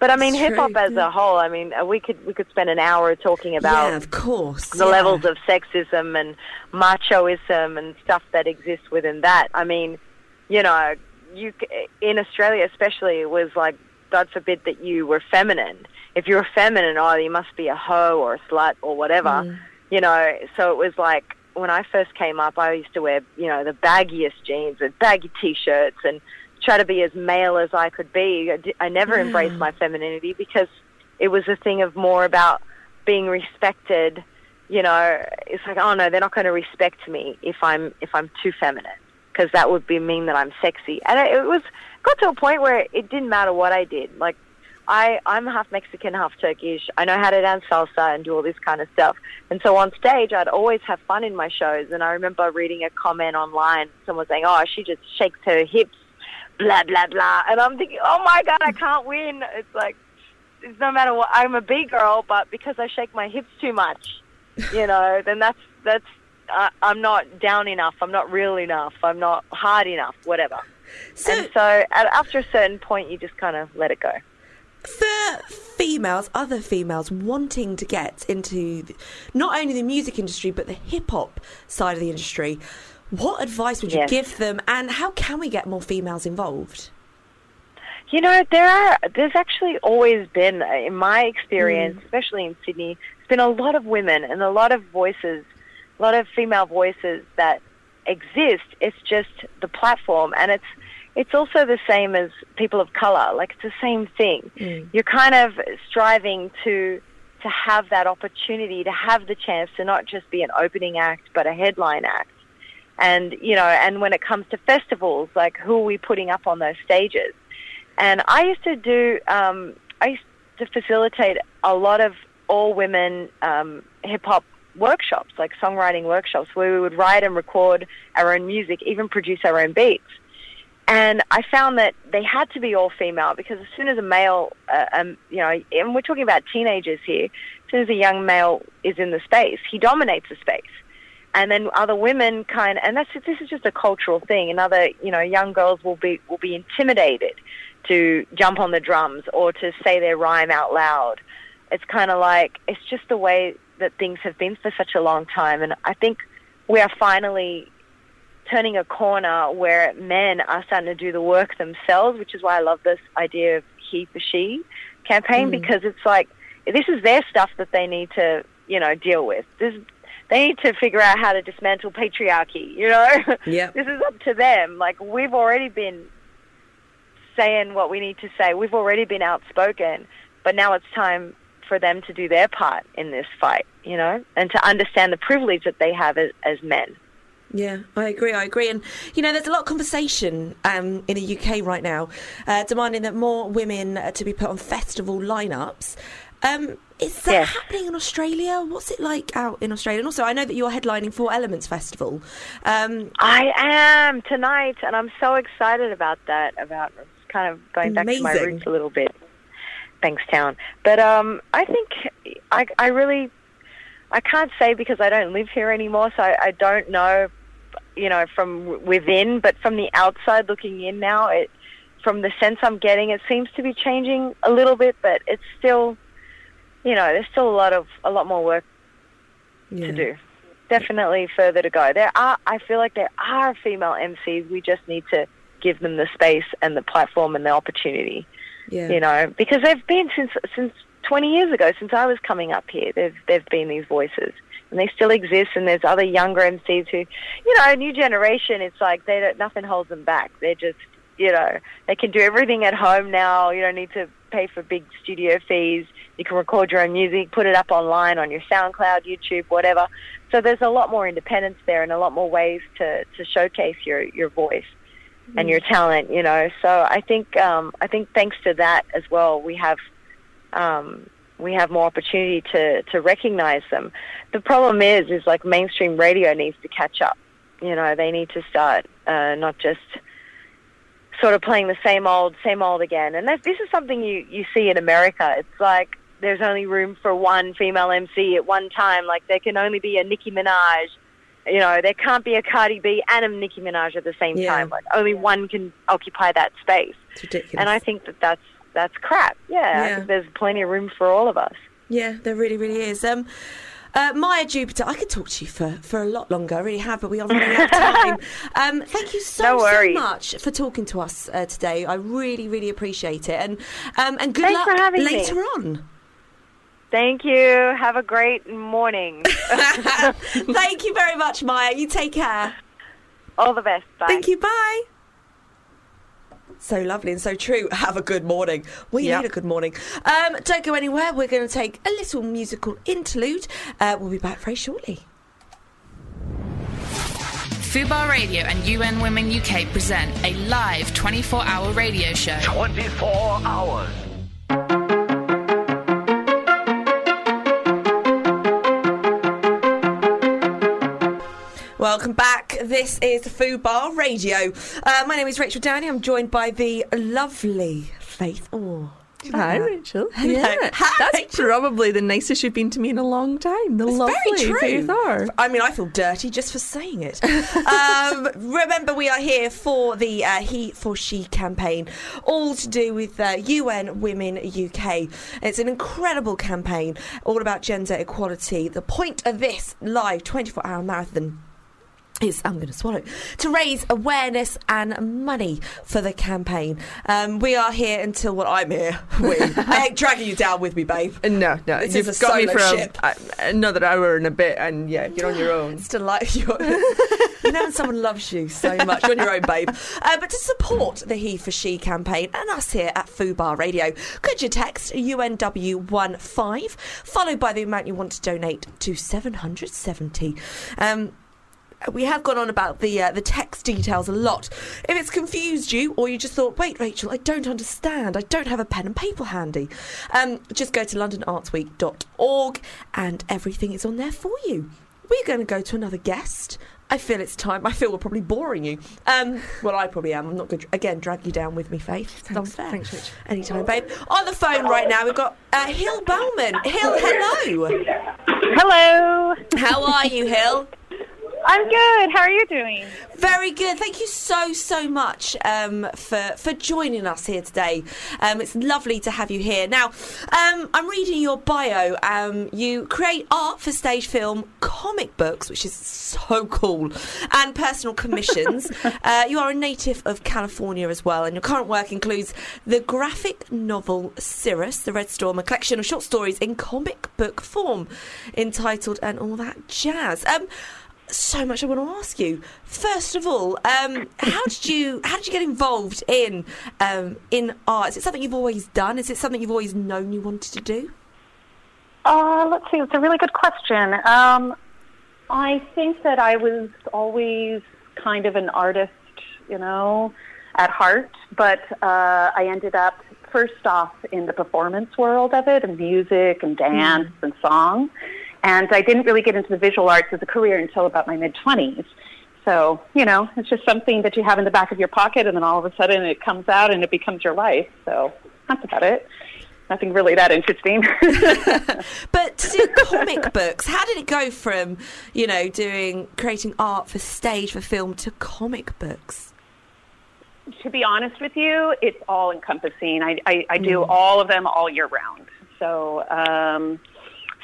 S12: But I mean, hip hop as
S5: yeah.
S12: a whole. I mean, we could we could spend an hour talking about
S5: yeah, of course.
S12: the
S5: yeah.
S12: levels of sexism and machoism and stuff that exists within that. I mean, you know, you in Australia especially it was like God forbid that you were feminine. If you're feminine, oh, you must be a hoe or a slut or whatever.
S5: Mm.
S12: You know, so it was like when I first came up, I used to wear you know the baggiest jeans and baggy t-shirts and try to be as male as I could be. I, I never
S5: Yeah.
S12: embraced my femininity because it was a thing of more about being respected. You know, it's like, oh no, they're not going to respect me if I'm if I'm too feminine because that would be mean that I'm sexy. And it, it was got to a point where it didn't matter what I did. Like, I I'm half Mexican, half Turkish. I know how to dance salsa and do all this kind of stuff. And so on stage, I'd always have fun in my shows. And I remember reading a comment online, someone saying, "Oh, she just shakes her hips." Blah blah blah, and I'm thinking, oh my god, I can't win. It's like, it's no matter what. I'm a B girl, but because I shake my hips too much, you know, then that's that's uh, I'm not down enough. I'm not real enough. I'm not hard enough. Whatever. and so at, after a certain point, you just kind of let it go.
S5: For females, other females wanting to get into the, not only the music industry but the hip hop side of the industry, what advice would you
S12: Yes.
S5: give them, and how can we get more females involved?
S12: You know, there are. There's actually always been, uh, in my experience, especially in Sydney, there's been a lot of women and a lot of voices, a lot of female voices that exist. It's just the platform, and it's it's also the same as people of color. Like it's the same thing. You're kind of striving to to have that opportunity, to have the chance to not just be an opening act, but a headline act. And you know, and when it comes to festivals, like who are we putting up on those stages? And I used to do, um, I used to facilitate a lot of all women um, hip hop workshops, like songwriting workshops, where we would write and record our own music, even produce our own beats. And I found that they had to be all female because as soon as a male, uh, um, you know, and we're talking about teenagers here, as soon as a young male is in the space, he dominates the space and then other women kind and that's this is just a cultural thing. And other you know young girls will be will be intimidated to jump on the drums or to say their rhyme out loud. It's kind of like it's just the way that things have been for such a long time. And i think we are finally turning a corner where men are starting to do the work themselves which is why i love this idea of he for she campaign
S13: Mm.
S12: because it's like this is their stuff that they need to you know deal with. This they need to figure out how to dismantle patriarchy, you know?
S5: Yeah.
S12: this is up to them. Like, we've already been saying what we need to say. We've already been outspoken, but now it's time for them to do their part in this fight, you know, and to understand the privilege that they have as, as men.
S5: Yeah, I agree. I agree. And, you know, there's a lot of conversation um, in the UK right now uh, demanding that more women are to be put on festival lineups. Um, is that
S12: Yes.
S5: happening in Australia? What's it like out in Australia? And also, I know that you're headlining Four Elements Festival. Um,
S12: I am tonight, and I'm so excited about that. About kind of going back to my roots a little bit, Bankstown. But um, I think I, I really, I can't say because I don't live here anymore, so I, I don't know, you know, from within. But from the outside looking in now, it, from the sense I'm getting, it seems to be changing a little bit, but it's still, you know, there's still a lot of a lot more work to do. Definitely further to go. There are, I feel like there are female MCs. We just need to give them the space and the platform and the opportunity.
S5: Yeah.
S12: You know, because they've been since since 20 years ago, since I was coming up here. They've they've been these voices, and they still exist. And there's other younger MCs who, you know, a new generation. It's like they don't, nothing holds them back. They're just, you know, they can do everything at home now. You don't need to pay for big studio fees. You can record your own music, put it up online on your SoundCloud, YouTube, whatever. So there's a lot more independence there, and a lot more ways to to showcase your your voice and your talent, you know. So I think um, I think thanks to that as well, we have um, we have more opportunity to to recognize them. The problem is, is like mainstream radio needs to catch up. You know, they need to start uh, not just sort of playing the same old, same old again. And that, this is something you you see in America. It's like there's only room for one female MC at one time. Like there can only be a Nicki Minaj. You know, there can't be a Cardi B and a Nicki Minaj at the same
S5: Yeah.
S12: time. Like only one can occupy that space.
S5: It's ridiculous.
S12: And I think that that's that's crap. Yeah, I think there's plenty of room for all of us.
S5: Yeah, there really, really is. Um, Uh, Maya Jupiter, I could talk to you for, for a lot longer. I really have, but we are running out of time. um, thank you so,
S12: No
S5: so much for talking to us uh, today. I really, really appreciate it. And um, and good
S12: Thanks
S5: luck
S12: for having me.
S5: later on.
S12: Thank you. Have a great morning.
S5: Thank you very much, Maya. You take care.
S12: All the best. Bye.
S5: Thank you. Bye. So lovely and so true. Have a good morning. We
S9: Yep.
S5: need a good morning. Um, don't go anywhere. We're going to take a little musical interlude. Uh, we'll be back very shortly.
S2: Fubar Radio and UN Women UK present a live 24 hour radio show.
S3: 24 hours.
S5: Welcome back. This is Fubar Radio. Uh, my name is Rachel Downey. I'm joined by the lovely Faith Orr.
S9: Hi, Rachel.
S5: Hello.
S9: Yeah.
S5: Hi,
S9: That's
S5: Rachel.
S9: probably the nicest you've been to me in a long time. The
S5: It's
S9: lovely
S5: very true.
S9: Faith Orr.
S5: I mean, I feel dirty just for saying it. um, remember, we are here for the uh, He for She campaign, all to do with uh, UN Women UK. It's an incredible campaign, all about gender equality. The point of this live 24 hour marathon is I'm going to swallow to raise awareness and money for the campaign. Um, we are here until what I'm here. We I ain't dragging you down with me, babe.
S9: No, no,
S5: This
S9: you've
S5: is a
S9: got me for a- another hour and a bit, and yeah, you're on your own.
S5: It's delight you you know when someone loves you so much. You're on your own, babe. Uh, but to support the He for She campaign and us here at Fubar Radio, could you text UNW15 followed by the amount you want to donate to 770. Um, we have gone on about the uh, the text details a lot. If it's confused you, or you just thought, "Wait, Rachel, I don't understand. I don't have a pen and paper handy," um, just go to londonartsweek.org, and everything is on there for you. We're going to go to another guest. I feel it's time. I feel we're probably boring you. Um, well, I probably am. I'm not going to again drag you down with me, Faith. It's unfair.
S9: Thanks, Rachel.
S5: Anytime, babe. On the phone right now, we've got uh, Hill Bauman. Hill, hello.
S13: Hello.
S5: How are you, Hill?
S13: I'm good. How are you doing?
S5: Very good. Thank you so so much um, for for joining us here today. Um, it's lovely to have you here. Now, um, I'm reading your bio. Um, you create art for stage film, comic books, which is so cool, and personal commissions. uh, you are a native of California as well, and your current work includes the graphic novel Cirrus, the Red Storm, a collection of short stories in comic book form, entitled "And All That Jazz." Um, so much I want to ask you. First of all, um, how did you how did you get involved in um, in art? Is it something you've always done? Is it something you've always known you wanted to do?
S13: Uh, let's see. It's a really good question. Um, I think that I was always kind of an artist, you know, at heart, but uh, I ended up first off in the performance world of it, and music and dance and song. And I didn't really get into the visual arts as a career until about my mid 20s. So, you know, it's just something that you have in the back of your pocket, and then all of a sudden it comes out and it becomes your life. So that's about it. Nothing really that interesting.
S5: But to do comic books, how did it go from you know doing creating art for stage for film to comic books?
S13: to be honest with you, it's all encompassing. I, I, I do all of them all year round. So, um,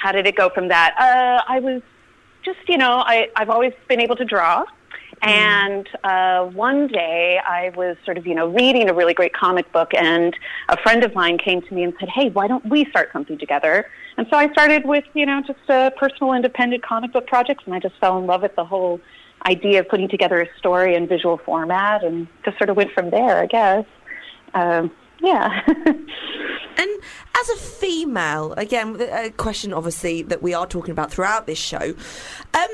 S13: how did it go from that? Uh, I was just, you know, I, I've always been able to draw. And uh, one day I was sort of, you know, reading a really great comic book, and a friend of mine came to me and said, "Hey, why don't we start something together?" And so I started with, you know, just uh, personal independent comic book projects, and I just fell in love with the whole idea of putting together a story in visual format, and just sort of went from there, I guess. Um, yeah.
S5: And as a female, again, a question obviously that we are talking about throughout this show. Um,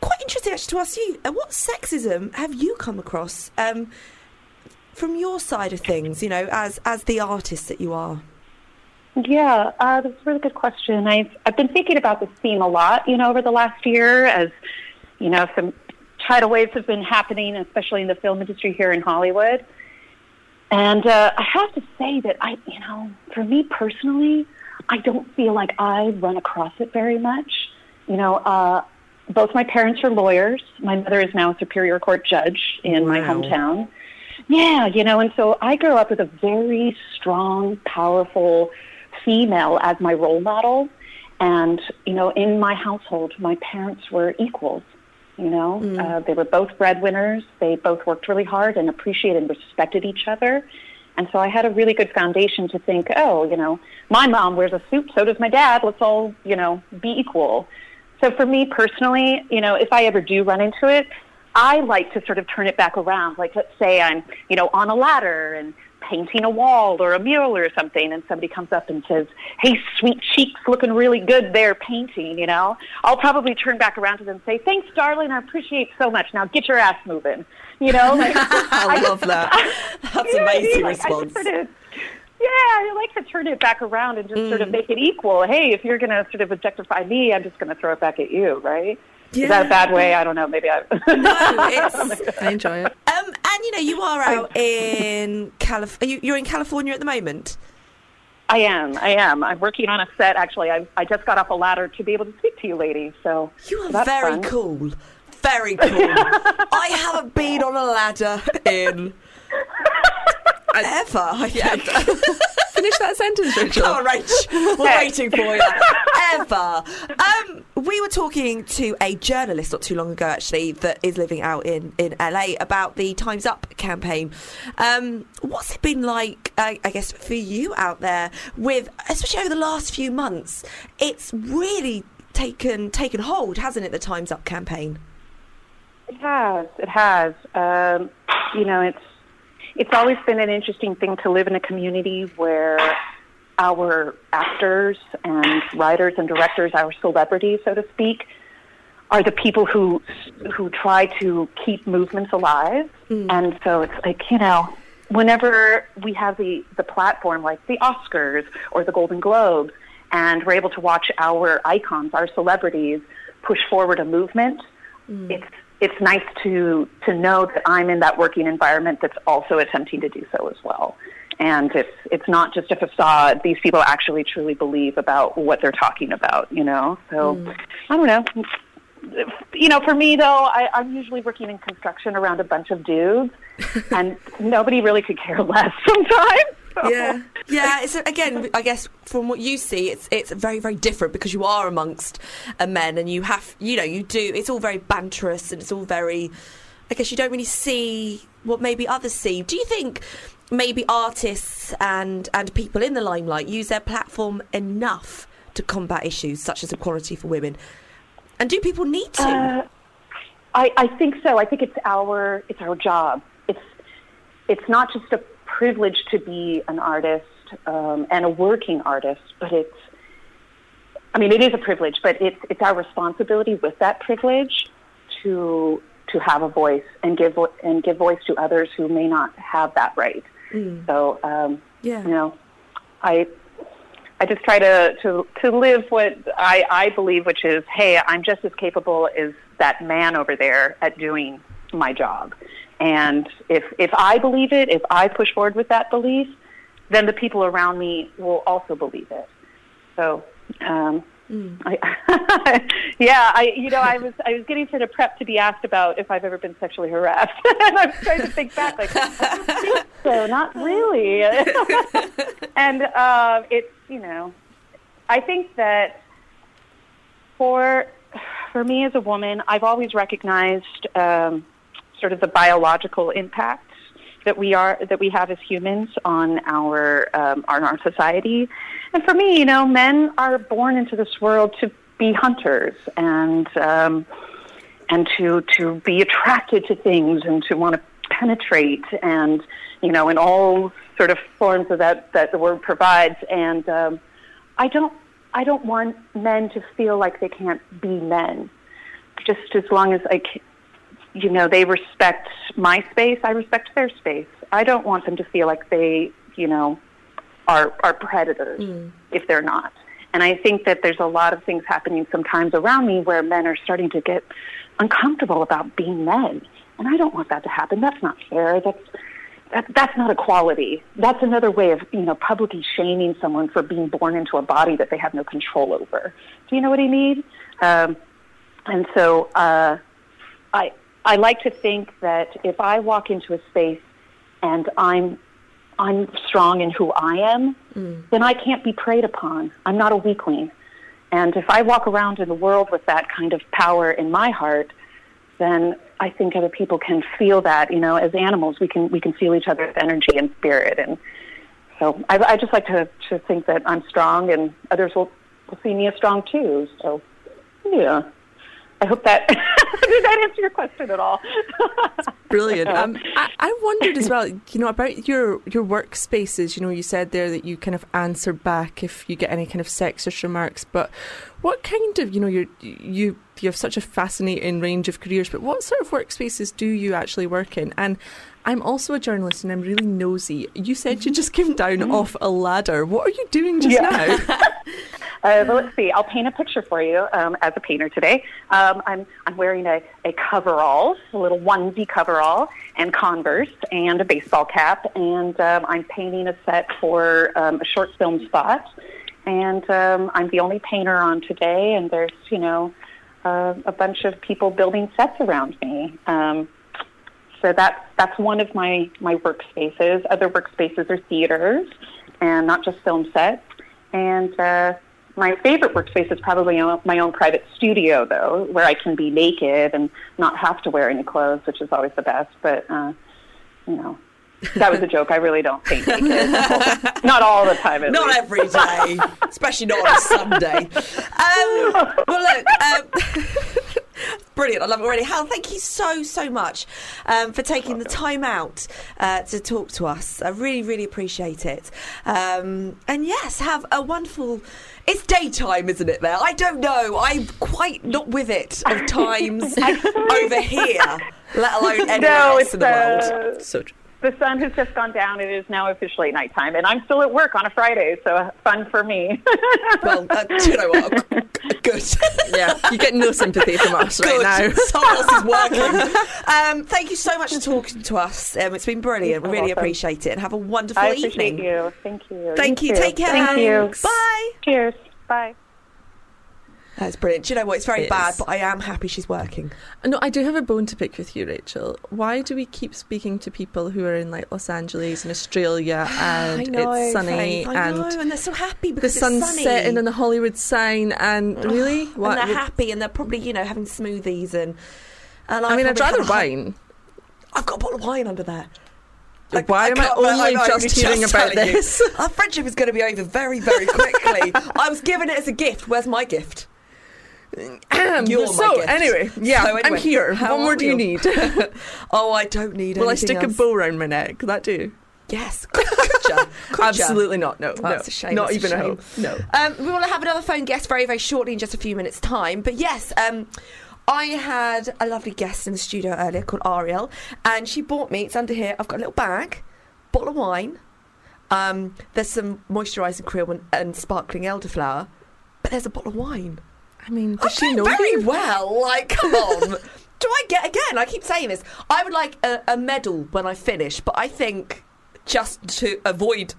S5: quite interesting actually to ask you, uh, what sexism have you come across um, from your side of things? You know, as as the artist that you are.
S13: Yeah, uh, that's a really good question. I've I've been thinking about this theme a lot, you know, over the last year, as you know, some tidal waves have been happening, especially in the film industry here in Hollywood. And uh, I have to say that I, you know, for me personally, I don't feel like I run across it very much. You know, uh, both my parents are lawyers. My mother is now a superior court judge in my hometown. Yeah, you know, and so I grew up with a very strong, powerful female as my role model. And, you know, in my household, my parents were equals. You know, uh, they were both breadwinners. They both worked really hard and appreciated and respected each other. And so I had a really good foundation to think, oh, you know, my mom wears a suit, so does my dad. Let's all, you know, be equal. So for me personally, you know, if I ever do run into it, I like to sort of turn it back around. Like, let's say I'm, you know, on a ladder and painting a wall or a mural or something, and somebody comes up and says, "Hey, sweet cheeks, looking really good there painting," you know, I'll probably turn back around to them and say, "Thanks, darling, I appreciate so much. Now get your ass moving," you know. Like,
S5: I love that. That's
S13: You know what I mean?
S5: amazing
S13: Like, I
S5: response.
S13: sort of- yeah, I like to turn it back around and just sort
S5: Mm.
S13: of make it equal. Hey, if you're going to sort of objectify me, I'm just going to throw it back at you, right? Is that a bad way? I don't know. Maybe I.
S9: I enjoy it.
S5: Um, and you know, you are out in Calif- are you, You're in California at the moment.
S13: I am. I am. I'm working on a set. Actually, I I just got up a ladder to be able to speak to you, ladies. So
S5: You are
S13: that's
S5: very
S13: fun.
S5: cool. Very cool. I haven't been on a ladder in ever. I think.
S9: Finish that sentence, Rachel.
S5: Come on, Rach. We're waiting for you. Ever. Um, we were talking to a journalist not too long ago, actually, that is living out in, in LA about the Time's Up campaign. Um, what's it been like, uh, I guess, for you out there with, especially over the last few months? It's really taken taken hold, hasn't it, the Time's Up campaign?
S13: It has. It has. Um, you know, it's it's always been an interesting thing to live in a community where our actors and writers and directors, our celebrities, so to speak, are the people who who try to keep movements alive. Mm. And so it's like you know, whenever we have the the platform like the Oscars or the Golden Globes, and we're able to watch our icons, our celebrities, push forward a movement, mm. it's it's nice to to know that I'm in that working environment that's also attempting to do so as well. And it's it's not just a facade. These people actually truly believe about what they're talking about, you know. So hmm. I don't know. You know, for me though, I, I'm usually working in construction around a bunch of dudes, and nobody really could care less sometimes. So-
S5: Yeah, yeah. It's again, I guess from what you see, it's it's very very different because you are amongst uh, men and you have you know you do. It's all very banterous and it's all very. I guess you don't really see what maybe others see. Do you think maybe artists and and people in the limelight use their platform enough to combat issues such as equality for women? And do people need to?
S13: Uh, I, I think so. I think it's our it's our job. It's it's not just a privilege to be an artist um, and a working artist, but it's I mean it is a privilege, but it's it's our responsibility with that privilege to to have a voice and give vo- and give voice to others who may not have that right. So um,
S5: Yeah.
S13: you know, I I just try to, to, to live what I, I believe, which is, hey, I'm just as capable as that man over there at doing my job. And if, if I believe it, if I push forward with that belief, then the people around me will also believe it. So, um, I, yeah, I, you know, I was, I was getting sort of prepped to be asked about if I've ever been sexually harassed. and I was trying to think back, like, think so, not really. and uh, it's, you know, I think that for for me as a woman, I've always recognized um, sort of the biological impact that we are that we have as humans on our um, on our society. And for me, you know, men are born into this world to be hunters and um, and to to be attracted to things and to want to penetrate and you know in all sort of forms of that that the word provides. And um, I don't I don't want men to feel like they can't be men. Just as long as I can, you know, they respect my space, I respect their space. I don't want them to feel like they, you know, are are predators if they're not. And I think that there's a lot of things happening sometimes around me where men are starting to get uncomfortable about being men. And I don't want that to happen. That's not fair. That's that, that's not equality. That's another way of, you know, publicly shaming someone for being born into a body that they have no control over. Do you know what I mean? Um, and so uh, I I like to think that if I walk into a space and I'm I'm strong in who I am, mm. then I can't be preyed upon. I'm not a weakling. And if I walk around in the world with that kind of power in my heart, then I think other people can feel that. You know, as animals, we can we can feel each other's energy and spirit, and so I, I just like to to think that I'm strong, and others will will see me as strong too. So, yeah. I hope that did that answer your question at all.
S9: Brilliant. Um, I, I wondered as well, you know, about your your workspaces. You know, you said there that you kind of answer back if you get any kind of sexist remarks. But what kind of, you know, you you you have such a fascinating range of careers. But what sort of workspaces do you actually work in? And I'm also a journalist, and I'm really nosy. You said you just came down off a ladder. What are you doing just
S13: Yeah.
S9: now?
S13: Uh, but let's see. I'll paint a picture for you um, as a painter today. Um, I'm I'm wearing a, a coverall, a little onesie coverall, and Converse, and a baseball cap, and um, I'm painting a set for um, a short film spot. And um, I'm the only painter on today, and there's you know uh, a bunch of people building sets around me. Um, so that's that's one of my my workspaces. Other workspaces are theaters, and not just film sets. And uh, my favorite workspace is probably my own private studio, though, where I can be naked and not have to wear any clothes, which is always the best. But uh, you know, that was a joke. I really don't paint naked. not all the time.
S5: Not
S13: least.
S5: every day, especially not on a Sunday. Um, well, look, um, brilliant. I love it already. Hal, thank you so, so much um, for taking the time out uh, to talk to us. I really, really appreciate it. Um, and yes, have a wonderful. It's daytime, isn't it? There, I don't know. I'm quite not with it of times over here, let alone anywhere
S13: no,
S5: else in the world.
S13: uh,
S5: So
S13: the sun has just gone down. It is now officially nighttime, and I'm still at work on a Friday, so fun for me.
S5: well, uh, do you know what? Good.
S9: yeah, you get no sympathy from us right
S5: Good.
S9: now.
S5: Someone else is working. um, thank you so much for talking to us. Um, it's been brilliant. We
S13: You're
S5: really
S13: welcome.
S5: appreciate it. And have a wonderful
S13: I appreciate
S5: evening.
S13: you. Thank you.
S5: Thank you.
S13: too.
S5: Take care.
S13: Thank you.
S5: Bye.
S13: Cheers. Bye.
S5: That's brilliant. Do you know what? It's very
S9: It
S5: bad,
S9: is.
S5: but I am happy she's working.
S9: No, I do have a bone to pick with you, Rachel. Why do we keep speaking to people who are in like Los Angeles and Australia and
S5: know,
S9: it's sunny and
S5: know, and they're so happy
S9: the
S5: because it's
S9: sun's
S5: sunny.
S9: setting and the Hollywood sign and really
S5: and
S9: what?
S5: they're happy, and they're probably you know having smoothies and. and
S9: I mean, I'd rather wine.
S5: I've got a bottle of wine under there.
S9: Like, Why am I only just hearing about
S5: telling you.
S9: this?
S5: Our friendship is going to be over very, very quickly. I was given it as a gift. Where's my gift? You're
S9: so anyway, yeah,
S5: So
S9: I'm here. What more do you need?
S5: oh, I don't need. It.
S9: Will I stick
S5: else.
S9: a bow around my neck? That do?
S5: Yes. Could ya? Could ya?
S9: Absolutely not. No, no,
S5: that's a shame.
S9: Not even a
S5: shame.
S9: hope. No.
S5: Um, we want to have another phone guest very, very shortly in just a few minutes' time. But yes, um, I had a lovely guest in the studio earlier called Ariel, and she bought me. It's under here. I've got a little bag, bottle of wine. Um, there's some moisturising cream and, and sparkling elderflower, but there's a bottle of wine.
S9: I mean, does
S5: I'm
S9: she know
S5: very
S9: you?
S5: well. Like, come on. Do I get again? I keep saying this. I would like a, a medal when I finish, but I think just to avoid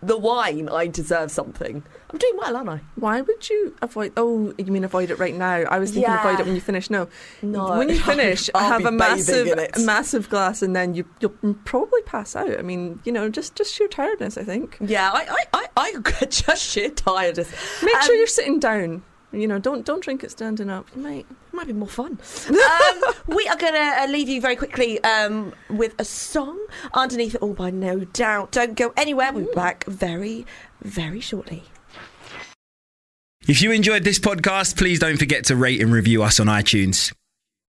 S5: the wine, I deserve something. I'm doing well, aren't I?
S9: Why would you avoid? Oh, you mean avoid it right now? I was thinking
S5: Yeah.
S9: avoid it when you finish. No,
S5: No,
S9: When you finish,
S5: I'll
S9: have a massive, massive glass, and then you you'll probably pass out. I mean, you know, just just sheer tiredness. I think.
S5: Yeah, I, I, I, I just sheer tiredness.
S9: Make sure
S5: Um,
S9: you're sitting down. You know, don't don't drink it standing up. You might.
S5: might be more fun. um, we are going to uh, leave you very quickly um, with a song underneath it all by No Doubt. Don't go anywhere. We'll be back very, very shortly.
S14: If you enjoyed this podcast, please don't forget to rate and review us on iTunes.